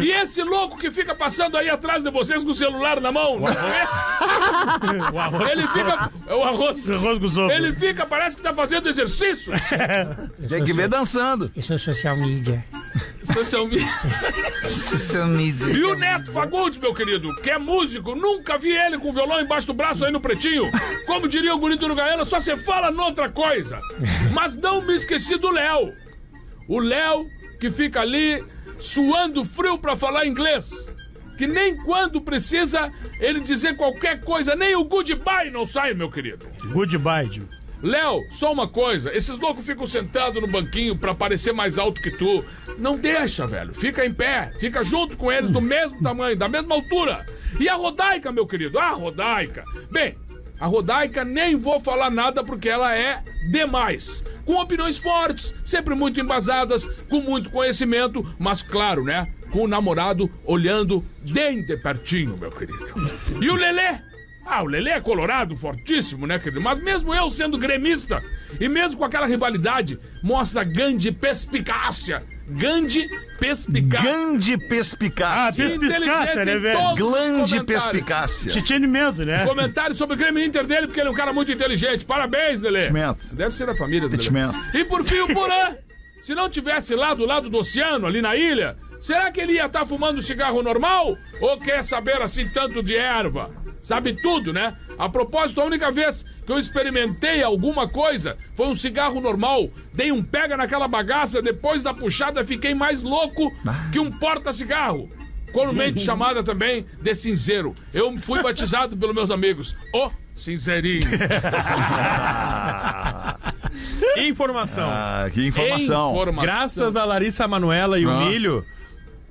E esse louco que fica passando aí atrás de vocês com o celular na mão. né? O arroz Ele com fica. É o arroz. Arroz com sopa. Ele fica, parece que tá fazendo exercício. Tem que ver dançando. Isso é social media. Social media. E o Neto Fagundes, meu querido, que é músico, nunca vi ele com violão embaixo do braço aí no pretinho. Como diria o do Uruguaiana, só você fala noutra coisa. Mas não me esqueci do Léo. O Léo que fica ali suando frio pra falar inglês. que nem quando precisa ele dizer qualquer coisa, nem o goodbye não sai, meu querido. Goodbye, Gil. Léo, só uma coisa, esses loucos ficam sentados no banquinho pra parecer mais alto que tu. Não deixa, velho. Fica em pé, fica junto com eles do mesmo tamanho, da mesma altura. E a Rodaica, meu querido? Ah, Rodaica. Bem, a Rodaica nem vou falar nada porque ela é demais. Com opiniões fortes, sempre muito embasadas, com muito conhecimento, mas claro, né? Com o namorado olhando bem de pertinho, meu querido. E o Lelê? Ah, o Lelê é colorado, fortíssimo, né, querido? Mas mesmo eu sendo gremista, e mesmo com aquela rivalidade, mostra grande perspicácia. Grande perspicácia. Grande Ah, perspicácia. perspicácia, inteligência né, velho? Grande perspicácia. Entretenimento, né? Comentário sobre o Grêmio Inter dele, porque ele é um cara muito inteligente. Parabéns, Lelê. Sentimento. Deve ser da família dele. Sentimento. E por fim, o Porã. Se não tivesse lá do lado do oceano, ali na ilha, será que ele ia estar fumando cigarro normal? Ou quer saber assim tanto de erva? Sabe tudo, né? A propósito, a única vez que eu experimentei alguma coisa foi um cigarro normal. Dei um pega naquela bagaça, depois da puxada fiquei mais louco que um porta-cigarro. Comumente chamada também de cinzeiro. Eu fui batizado pelos meus amigos. O cinzeirinho. Informação. Ah, que informação. Informação. Graças a Larissa Manoela e o Ah. Milho,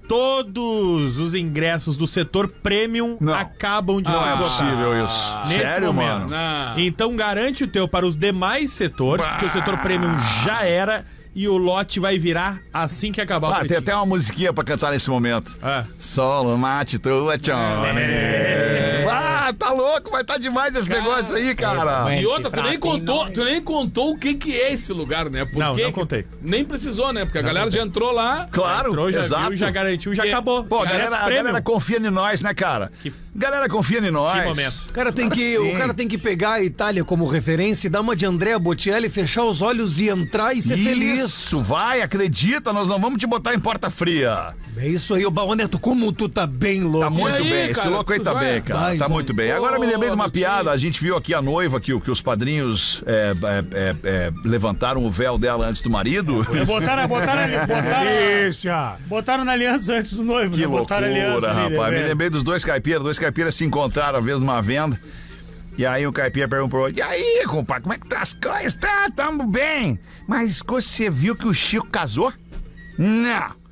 todos os ingressos do setor premium Não. acabam de Não é possível isso. Nesse Sério, momento. mano? Não. Então garante o teu para os demais setores, porque o setor premium já era e o lote vai virar assim que acabar o Ah, tem até uma musiquinha pra cantar nesse momento. Ah. Solo, mate, tua, tchone. Ah, tá louco, vai estar demais esse negócio aí, cara. E outra, tu nem contou, tu nem contou o que que é esse lugar, né? Por Não, que não contei. Nem precisou, né? Porque a galera já entrou lá. Claro, Entrou, já exato. viu, já garantiu, já acabou. Pô, a galera, a galera confia em nós, né, cara? Que- Galera confia em nós. Que momento. O cara, tem que, Sim. o cara tem que pegar a Itália como referência e dar uma de Andrea Bocelli, fechar os olhos e entrar e ser feliz. Isso, vai, acredita, nós não vamos te botar em porta fria. É isso aí, ô Baoneto, como tu tá bem louco. Tá muito aí, bem, esse cara, louco aí tá vai? bem, cara. Vai, tá vai. muito bem. Agora me lembrei de uma piada, a gente viu aqui a noiva que, o- que os padrinhos é, é, é, é, levantaram o véu dela antes do marido. Botaram, botaram, ali- botaram, Deixa. botaram na aliança antes do noivo, Que né? Botaram a aliança loucura, ali, né, rapaz. Me lembrei dos dois caipiras. Dois caipiras se encontraram, às vezes, numa venda. E aí o caipira perguntou pro outro, e aí, compadre, como é que tá as coisas? Tá, tamo bem. Mas você viu que o Chico casou? Não.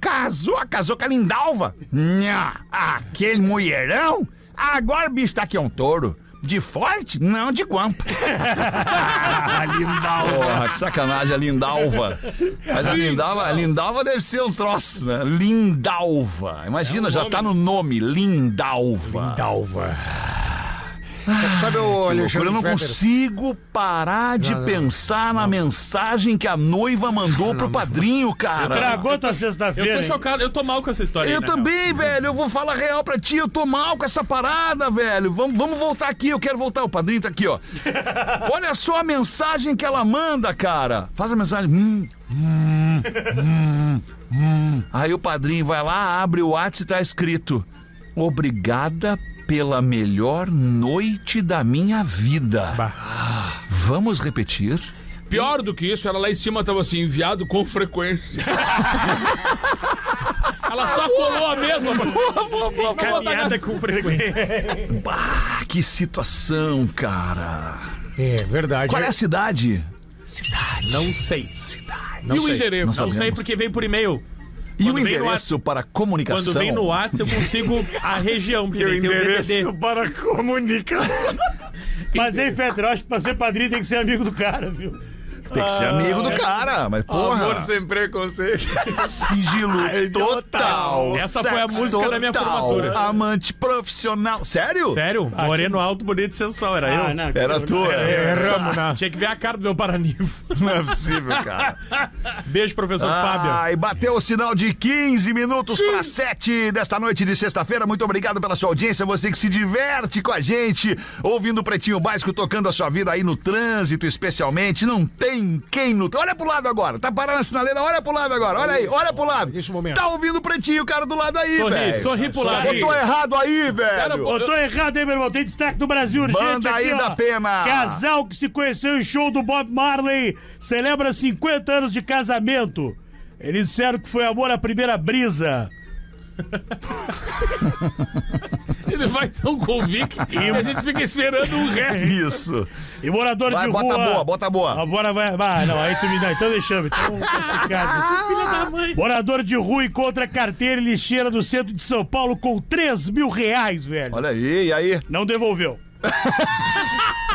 Casou, casou com a Lindalva? Não. Aquele mulherão? Agora o bicho tá aqui é um touro. De forte? Não, de guampa. Lindalva. Porra, que sacanagem, a Lindalva. Mas a Lindalva, a Lindalva deve ser um troço, né? Lindalva. Imagina, já tá no nome, Lindalva. Dalva. Sabe o Alexandre Eu não Fetter? consigo parar de Não, não. pensar na mensagem que a noiva mandou pro padrinho, cara. Tragou tua Eu sexta-feira. tô hein? chocado, eu tô mal com essa história Eu aí, né, também, velho. Eu vou falar real pra ti. Eu tô mal com essa parada, velho. Vamos, vamos voltar aqui. Eu quero voltar. O padrinho tá aqui, ó. Olha só a mensagem que ela manda, cara. Faz a mensagem. Hum, hum, hum, hum. Aí o padrinho vai lá, abre o WhatsApp e tá escrito: Obrigada pela melhor noite da minha vida. Vamos repetir? Pior do que isso, ela lá em cima tava assim, enviado com frequência. ela só colou a mesma. Caminhada com frequência. Ah, que situação, cara. É verdade. Qual é a cidade? Não sei. Não E o sei. endereço? Não, sabemos. sei porque veio por e-mail. E Quando o endereço para comunicação? Quando vem no WhatsApp, eu consigo a região, porque tem o DVD. para comunicar. Mas, hein, Fetter, eu acho que pra ser padrinho tem que ser amigo do cara, viu? Tem que ser amigo do cara, mas porra. sem preconceito. Sigilo total. Essa foi a Sex música da minha total, formatura. Amante profissional. Sério? Sério? Moreno alto, bonito e sensual, era eu? Ah, não, Era tua. Erramos, né? Tinha que ver a cara do meu paranivo. Não é possível, cara. Beijo, professor Fábio. Ah, e bateu o sinal de 15 minutos para 7 desta noite de sexta-feira. Muito obrigado pela sua audiência. Você que se diverte com a gente, ouvindo o Pretinho Básico, tocando a sua vida aí no trânsito, especialmente. Não tem quem no. Olha pro lado agora. Tá parando a sinaleira? Olha pro lado agora. Olha aí, olha pro lado. Nesse momento. Tá ouvindo o Pretinho, cara do lado aí, Sorri, velho. sorri pro lado. Eu tô errado aí, velho. Eu tô errado, hein, meu irmão? Tem destaque do Brasil urgente Manda aí da pena. Casal que se conheceu em show do Bob Marley celebra 50 anos de casamento. Eles disseram que foi amor à primeira brisa. Ele vai tão convicto e a gente fica esperando o resto. Isso. E morador Vai, de bota rua... boa, bota boa. Agora vai. Ah, não, aí tu me dá. Então deixamos. Então, tá ficado. Filha da mãe. Morador de rua encontra carteira e lixeira do centro de São Paulo com 3 mil reais, velho. Olha aí, e aí? Não devolveu.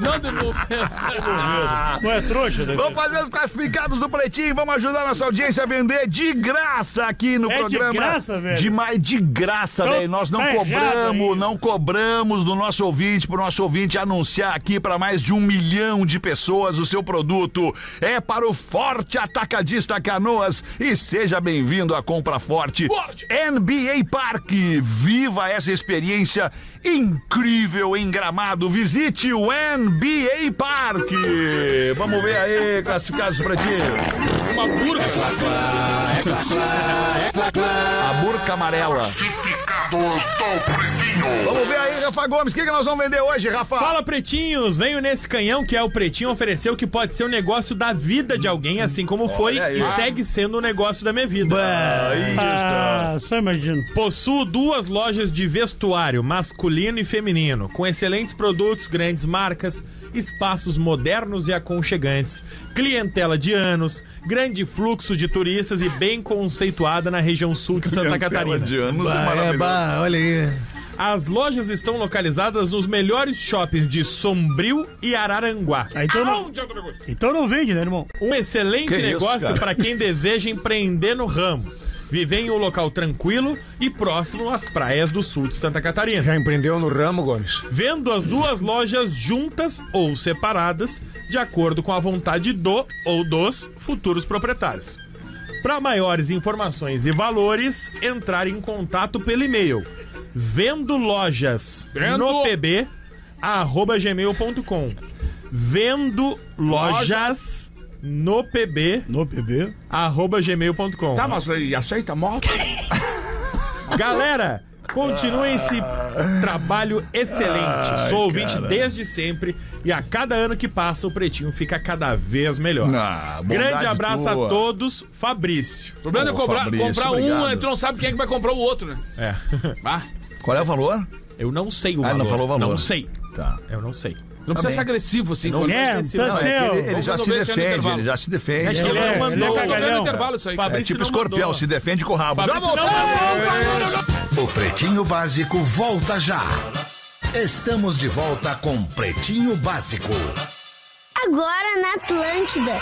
Não devolveu. Não é trouxa, né? Vamos fazer os classificados do Pretinho, vamos ajudar nossa audiência a vender de graça aqui no É de programa. graça, velho? Demais, de graça, Então, velho. Nós não tá cobramos, não cobramos do nosso ouvinte, pro nosso ouvinte anunciar aqui para mais de um milhão de pessoas o seu produto. É para o Forte Atacadista Canoas e seja bem-vindo à Compra Forte. Forte! NBA Parque. Viva essa experiência incrível em Gramado. Visite o NBA Parque. Vamos ver aí, classificados do Pretinho. Uma burca. A burca amarela. Vamos ver aí, Rafa Gomes. O que, que nós vamos vender hoje, Rafa? Fala, pretinhos! Venho nesse canhão que é o Pretinho ofereceu que pode ser o negócio da vida de alguém, assim como foi Olha aí. e segue sendo o negócio da minha vida. Ah, só imagino. Possuo duas lojas de vestuário masculino e feminino, com excelentes produtos, grandes marcas, espaços modernos e aconchegantes, clientela de anos, grande fluxo de turistas e bem conceituada na região sul de Santa Catarina. de anos Bah, é, bah, olha aí. As lojas estão localizadas nos melhores shoppings de Sombrio e Araranguá. Ah, então, não, então não vende, né, irmão? Um excelente Que negócio para quem deseja empreender no ramo. Viver em um local tranquilo e próximo às praias do sul de Santa Catarina. Já empreendeu no ramo, Gomes? Vendo as duas lojas juntas ou separadas, de acordo com a vontade do ou dos futuros proprietários. Para maiores informações e valores, entrar em contato pelo e-mail vendo lojas Vendo. no pb arroba gmail.com vendo lojas no pb No PB. arroba gmail.com Tá, mas aí aceita moto? Galera, continuem esse trabalho excelente. Sou ouvinte desde sempre e a cada ano que passa o Pretinho fica cada vez melhor. Ah, Grande abraço tua. a todos, Fabrício. O problema Ô, é comprar, Fabrício, comprar um, obrigado. aí tu não sabe quem é que vai comprar o outro, né? É. Ah, Qual é o valor? Eu não sei o Ah, valor. não falou o valor. Não sei. Tá. Eu não sei. Não precisa ser agressivo assim. Não É, Não, precisa é ser. ele, já se defende, ele já se defende. É Ele é- é mandou. No intervalo isso aí. É tipo escorpião, se defende com o rabo. Já voltou! O Pretinho Básico volta já. Estamos de volta com Pretinho Básico. Agora na Atlântida.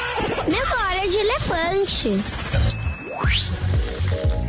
Memória de elefante.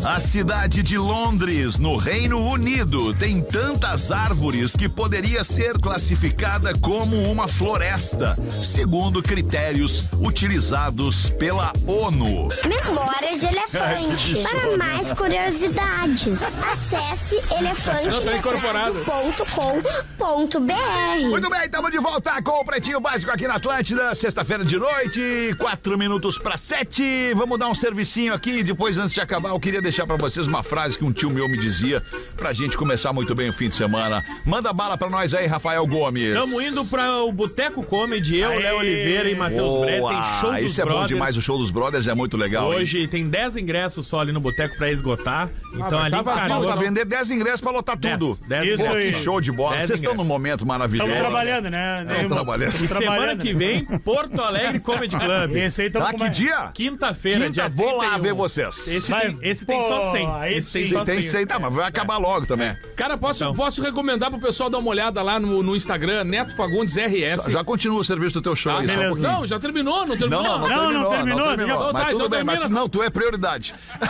A cidade de Londres, no Reino Unido, tem tantas árvores que poderia ser classificada como uma floresta, segundo critérios utilizados pela ONU. Memória de elefante. Para mais curiosidades, acesse elefanteletrado.com.br. Muito bem, estamos de volta com o Pretinho Básico aqui na Atlântida, sexta-feira de noite, quatro minutos para sete. Vamos dar um servicinho aqui, depois antes de acabar, eu queria deixar para vocês uma frase que um tio meu me dizia pra gente começar muito bem o fim de semana. Manda bala pra nós aí, Rafael Gomes. Estamos indo para o Boteco Comedy, eu. Léo Oliveira e Matheus Bré. Tem show dos Esse é bom brothers. demais, o show dos brothers é muito legal. hein? Hoje tem 10 ingressos só ali no Boteco pra esgotar. Então vai ali tá vazio, tá vender 10 ingressos pra lotar Dez, tudo. dez Isso Pô, aí. que show de bola. Vocês estão num momento maravilhoso. Estamos trabalhando, né? né, irmão? trabalhando. E semana Trabalhando. que vem, Porto Alegre Comedy Club. Esse aí Tá com que mais- dia? Quinta-feira, Quinta, dia vou lá 31. ver vocês. Esse, Vai. tem, esse tem só Pô, 100. aí tem sim. só Tem 100. 100, tá, mas vai acabar logo também. Cara, posso, Então. posso recomendar pro pessoal dar uma olhada lá no, no Instagram, Neto Fagundes RS. Já continua o serviço do teu show Tá, aí, só um beleza. pouquinho. Não, já terminou, não terminou? Não, não, não, Não, não terminou, não terminou. não, mas tá, tudo então bem, mas termina não, tu é prioridade.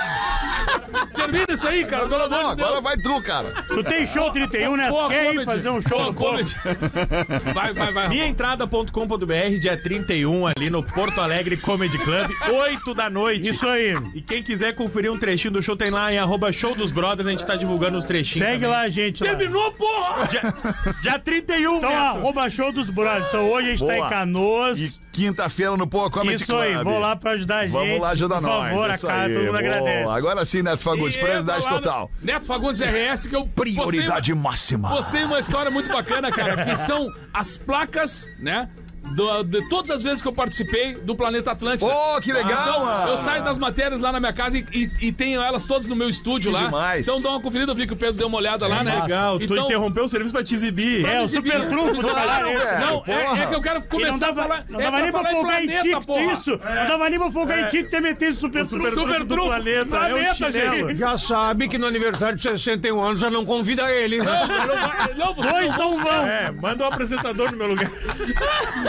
Termina isso aí, cara, pelo amor Não, de Deus. agora vai tu, cara. Tu tem show 31, né? Boa Quer ir comedy. fazer um show Boa no povo? comedy. Vai, vai, vai. Minhaentrada.com.br, dia 31, ali no Porto Alegre Comedy Club, 8 da noite. Isso aí. E quem quiser conferir um trechinho do show, tem lá em arroba show dos brothers, a gente tá divulgando os trechinhos. Segue também. lá, gente. lá. Terminou, porra! Dia, dia 31, Então, Neto. arroba show dos brothers. Então, hoje a gente tá Boa. em Canoas. E quinta-feira no Pô Comedy Isso aí, Club. vou lá pra ajudar a gente. Vamos lá ajudar Por nós. favor, a cara, aí, todo mundo boa. agradece. Agora sim, Neto Fagundes, E prioridade lá no total. Neto Fagundes RS, que eu Prioridade postei, máxima. postei uma história muito bacana, cara, que são as placas, né? Do- de todas as vezes que eu participei do Planeta Atlântico. Ô, que legal, Então, eu saio das matérias lá na minha casa e, e- e tenho elas todas no meu estúdio Que lá. demais. Então dá uma conferida, eu vi que o Pedro deu uma olhada lá, né? Legal, tu Então- interrompeu o serviço pra te exibir. É, o exibir, super trunfo esse. velho. Não, é, é que eu quero não começar dava, a falar. não é dava nem pra folgar em planeta, ti, porra. isso. Não dava nem pra folgar em ti que você meter esse super super trunfo. trunfo do planeta, é o planeta, gente. Já sabe que no aniversário de 61 anos já não convida ele. Não, não, não, vocês Dois não não vão. É, manda um apresentador no meu lugar.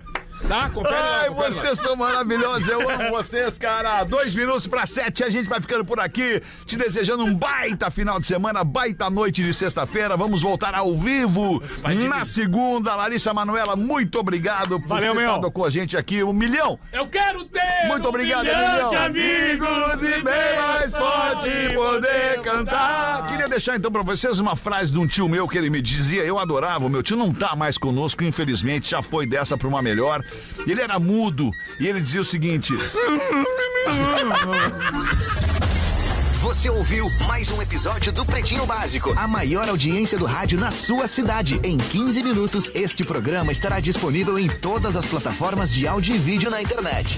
Tá, confere lá. Ai, confere lá. vocês são maravilhosos, eu amo vocês, cara. Dois minutos para sete, a gente vai ficando por aqui, te desejando um baita final de semana, baita noite de sexta-feira. Vamos voltar ao vivo na segunda. Larissa Manuela, muito obrigado por Valeu, ter estado com a gente aqui. Um milhão. Eu quero ter Muito um obrigado, milhão milhão de amigos e bem mais forte poder cantar. Queria deixar então pra vocês uma frase de um tio meu que ele me dizia, eu adorava, o meu tio não tá mais conosco, infelizmente, já foi dessa pra uma melhor. Ele era mudo e ele dizia o seguinte: Você ouviu mais um episódio do Pretinho Básico, a maior audiência do rádio na sua cidade. Em 15 minutos, este programa estará disponível em todas as plataformas de áudio e vídeo na internet.